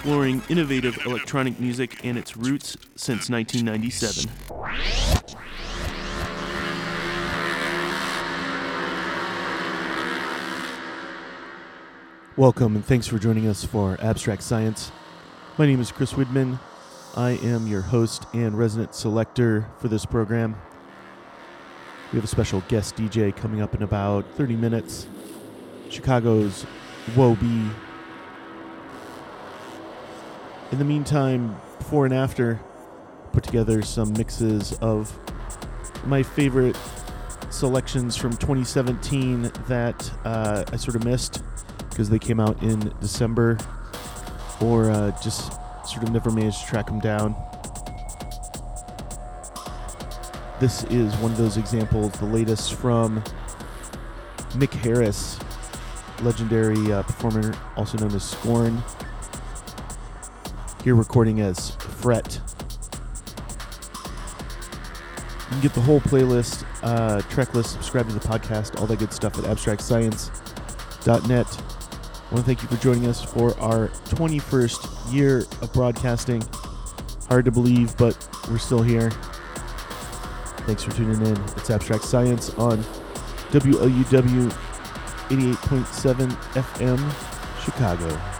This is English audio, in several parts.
exploring innovative electronic music and its roots since 1997. Welcome and thanks for joining us for Abstract Science. My name is Chris Widman. I am your host and resident selector for this program. We have a special guest DJ coming up in about 30 minutes. Chicago's Whoa-B. In the meantime, before and after, put together some mixes of my favorite selections from 2017 that uh, I sort of missed because they came out in December or uh, just sort of never managed to track them down. This is one of those examples, the latest from Mick Harris, legendary uh, performer, also known as Scorn. Here recording as Fret. You can get the whole playlist, uh, track list, subscribe to the podcast, all that good stuff at abstractscience.net. I want to thank you for joining us for our 21st year of broadcasting. Hard to believe, but we're still here. Thanks for tuning in. It's Abstract Science on WLUW 88.7 FM, Chicago.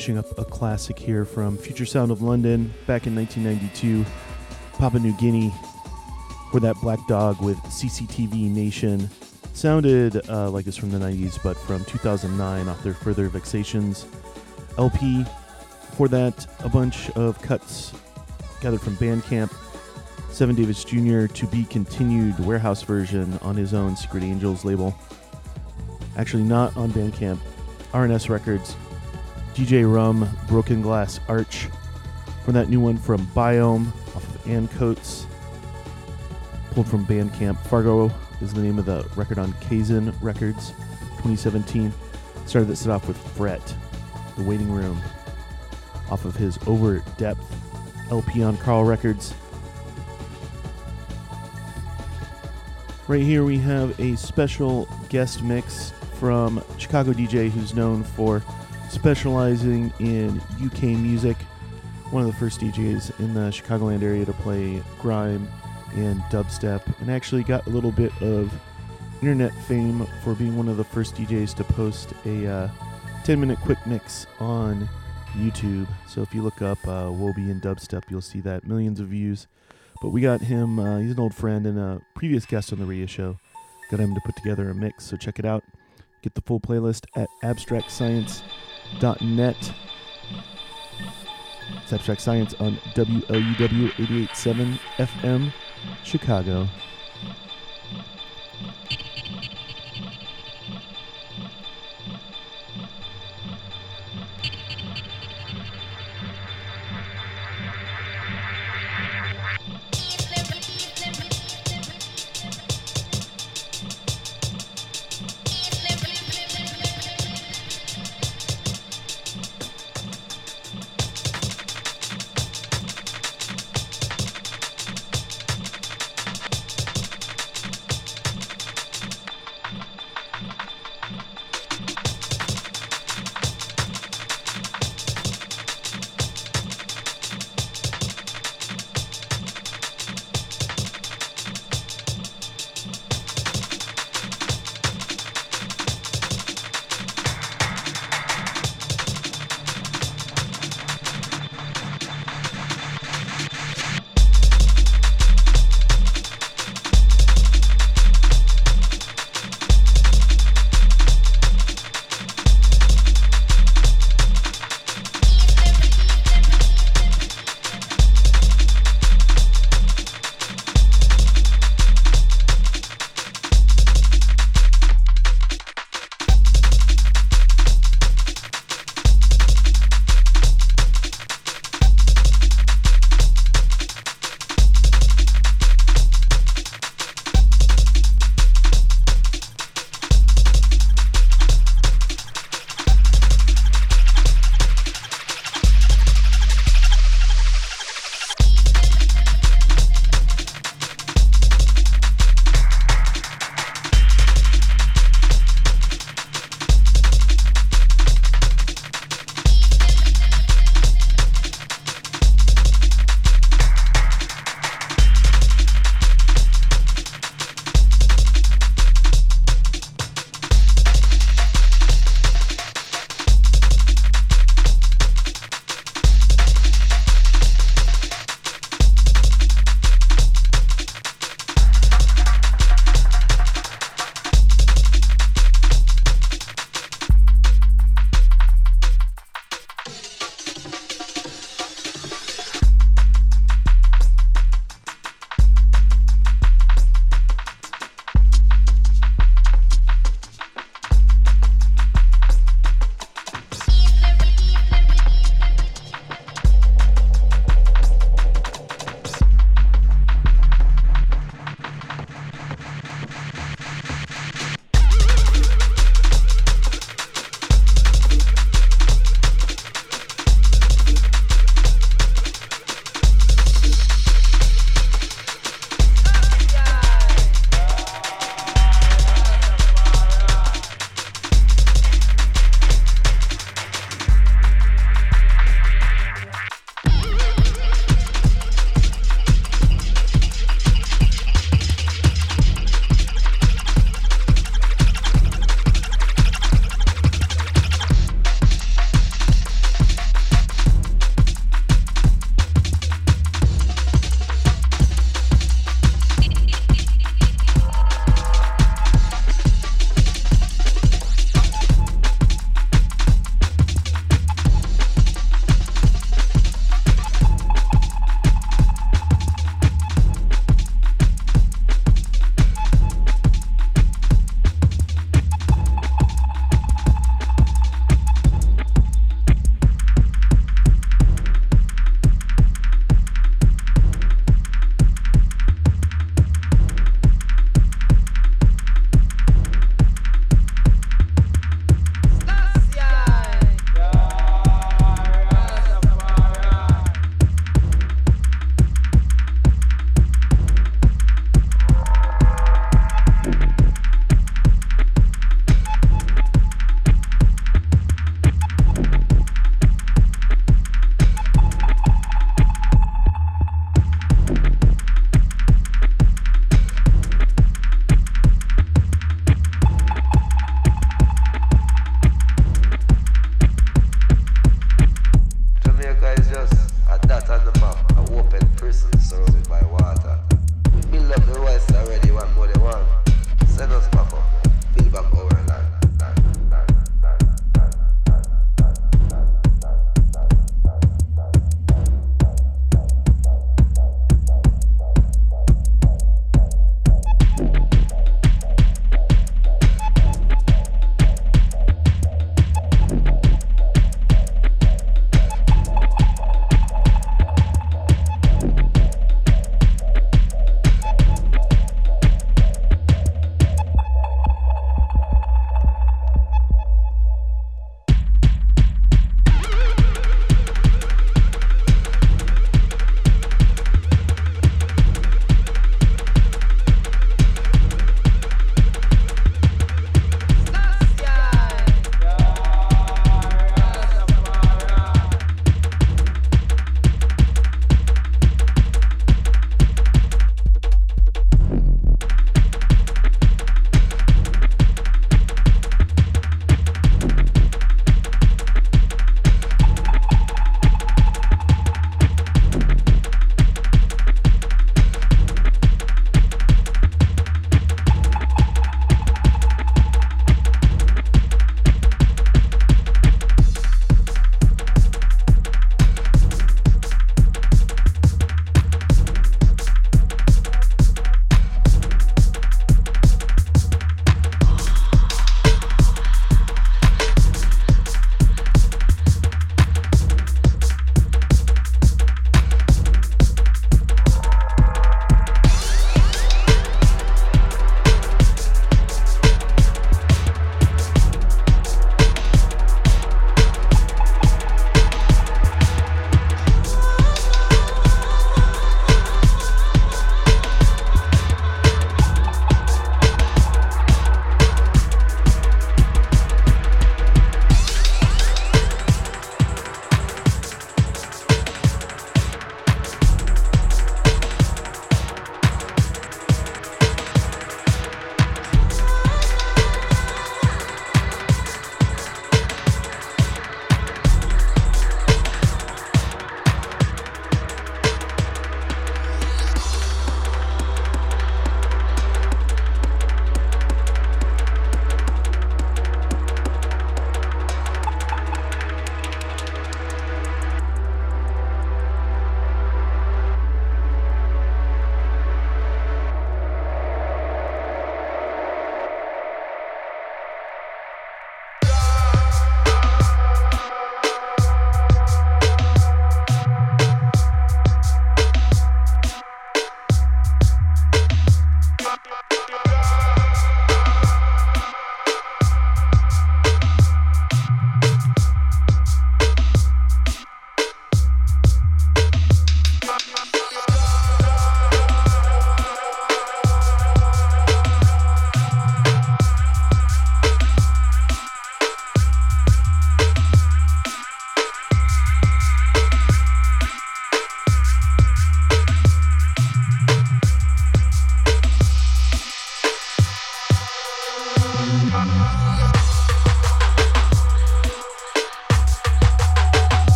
finishing up a classic here from Future Sound of London back in 1992, Papua New Guinea, where that black dog with CCTV Nation sounded uh, like it's from the 90s, but from 2009 off their Further Vexations LP. For that, a bunch of cuts gathered from Bandcamp. Seven Davis Jr. to be continued warehouse version on his own Secret Angels label. Actually, not on Bandcamp. RNS Records. DJ Rum, Broken Glass Arch. From that new one from Biome off of Ann Coates. Pulled from Bandcamp. Fargo is the name of the record on Kazan Records 2017. Started this set off with Fret, The Waiting Room, off of his Over Depth LP on Karl Records. Right here we have a special guest mix from Chicago DJ who's known for specializing in UK music. One of the first DJs in the Chicagoland area to play grime and dubstep, and actually got a little bit of internet fame for being one of the first DJs to post a uh, 10 minute quick mix on YouTube. So if you look up uh, Whoa-B and dubstep, you'll see that millions of views. But we got him, uh, he's an old friend and a previous guest on the radio show. Got him to put together a mix, so check it out. Get the full playlist at abstractscience.net. It's Abstract Science on WLUW 887 FM, Chicago.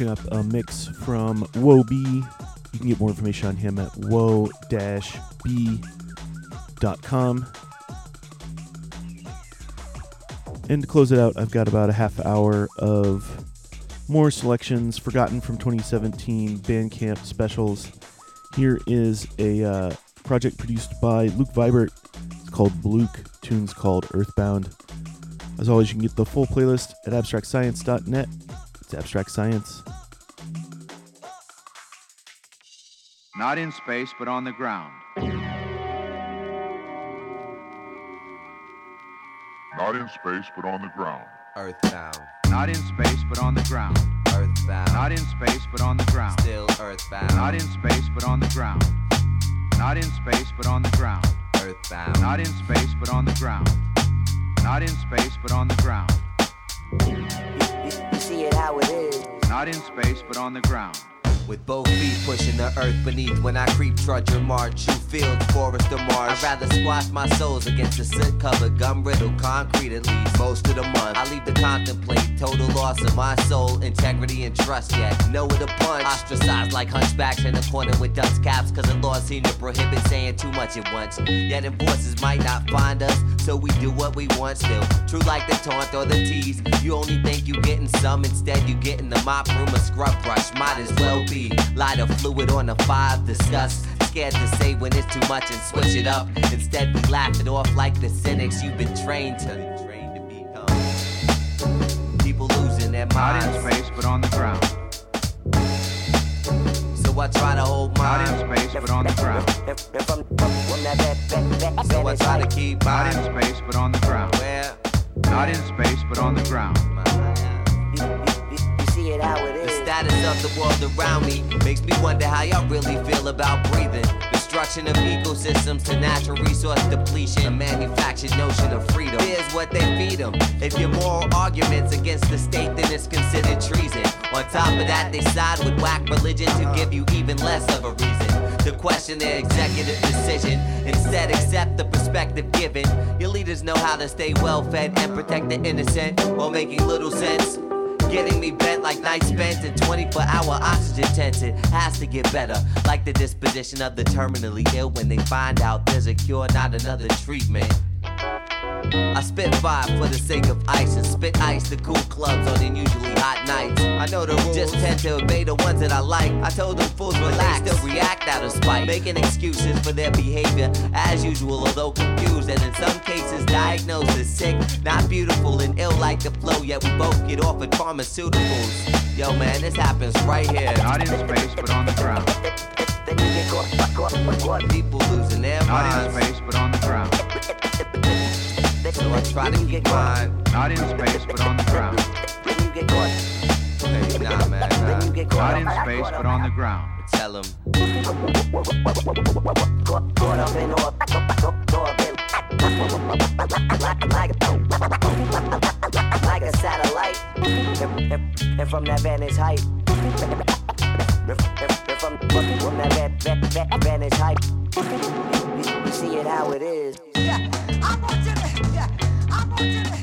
Finishing up a mix from Whoa-B. You can get more information on him at whoa-b.com. And to close it out, I've got about a half hour of more selections forgotten from 2017 Bandcamp specials. Here is a uh, project produced by Luke Vibert. It's called Bluke. Tunes called Earthbound. As always, you can get the full playlist at abstractscience.net. It's Abstract Science. Not in space, but on the ground. Not in space, but on the ground. Earthbound. Not in space, but on the ground. Earthbound. Not in space, but on the ground. Still earthbound. Not in space, but on the ground. Not in space, but on the ground. earthbound. Not in space, but on the ground. Not in space, but on the ground. You, see it how it is. Not in space, but on the ground. With both feet pushing the earth beneath when I creep, trudge or march. You fields, forest or marsh. I'd rather squash my souls against the soot covered, gum riddled concrete at least. Most of the month, I leave to contemplate total loss of my soul, integrity, and trust yet. Nowhere to punch. Ostracized like hunchbacks in the corner with dust caps, cause the law seem to prohibit saying too much at once. Yet enforcers might not find us, so we do what we want still. True like the taunt or the tease. You only think you're getting some, instead you're getting the mop broom or scrub brush. Might as well be. Lighter fluid on the five, discuss. Scared to say when it's too much and switch it up. Instead, we laugh it off like the cynics you've been trained to. Trained to. People losing their Not in minds. space, but on the ground. So I try to hold Not in space, but on the ground. So I try to back, keep Not in space, but on the ground. Where? Not in space, but on the ground. you, you, you, you see it how it The is. Status of the world around me makes me wonder how y'all really feel about breathing. Destruction of ecosystems to natural resource depletion. A manufactured notion of freedom. Here's what they feed them. If your moral arguments against the state, then it's considered treason. On top of that, they side with whack religion to give you even less of a reason to question their executive decision. Instead, accept the perspective given. Your leaders know how to stay well fed and protect the innocent while making little sense. Getting me bent like nights spent in 24 hour oxygen tents. It has to get better. Like the disposition of the terminally ill when they find out there's a cure, not another treatment. I spit fire for the sake of ice and spit ice to cool clubs on unusually hot nights. I know the rules, just tend to obey the ones that I like. I told them fools relax, they still react out of spite, making excuses for their behavior as usual, although confused and in some cases diagnosed as sick, not beautiful and ill like the flow. Yet we both get offered pharmaceuticals. Yo, man, this happens right here. Not in space, but on the ground. Then you get caught, caught, caught, caught. People losing their minds. Not in space, but on the ground. So I try to keep mine. Not in space, but on the ground. Then you get caught. Hey, nah, man, Then you nah. get caught. Not in space, but on the ground. Tell them. Caught, caught up in all, caught, caught up in like, like, like a satellite. If, if, if from that vantage height. From that va- va- va- vantage height. You, you, you see it how it is. Watch it.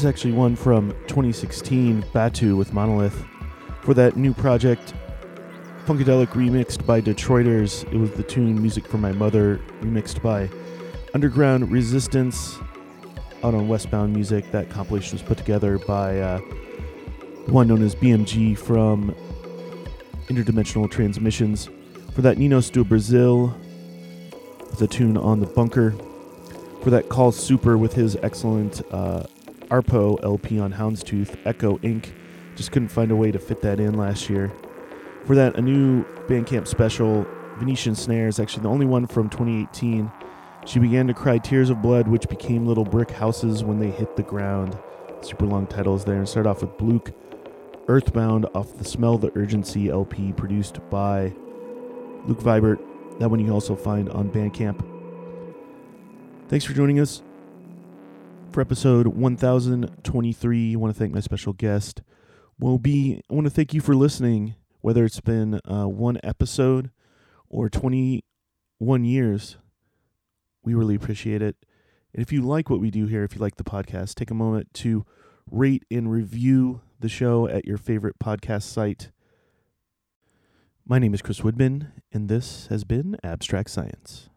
Is actually one from 2016, Batu with Monolith. For that new project, Funkadelic remixed by Detroiters. It was the tune Music for My Mother, remixed by Underground Resistance out on Westbound Music. That compilation was put together by uh, one known as BMG from Interdimensional Transmissions. For that, Ninos du Brasil, the tune on the bunker. For that, Call Super with his excellent uh, Arp1 LP on Houndstooth, Ekko Inc. Just couldn't find a way to fit that in last year. For that, a new Bandcamp special, Venetian Snares, actually the only one from 2018. She began to cry tears of blood, which became little brick houses when they hit the ground. Super long titles there. And start off with Bluke, Earthbound off the Smell the Urgency LP produced by Luke Vibert. That one you can also find on Bandcamp. Thanks for joining us for episode 1023. I want to thank my special guest, Whoa-B. I want to thank you for listening, whether it's been uh, one episode or 21 years. We really appreciate it. And if you like what we do here, if you like the podcast, take a moment to rate and review the show at your favorite podcast site. My name is Chris Widman, and this has been Abstract Science.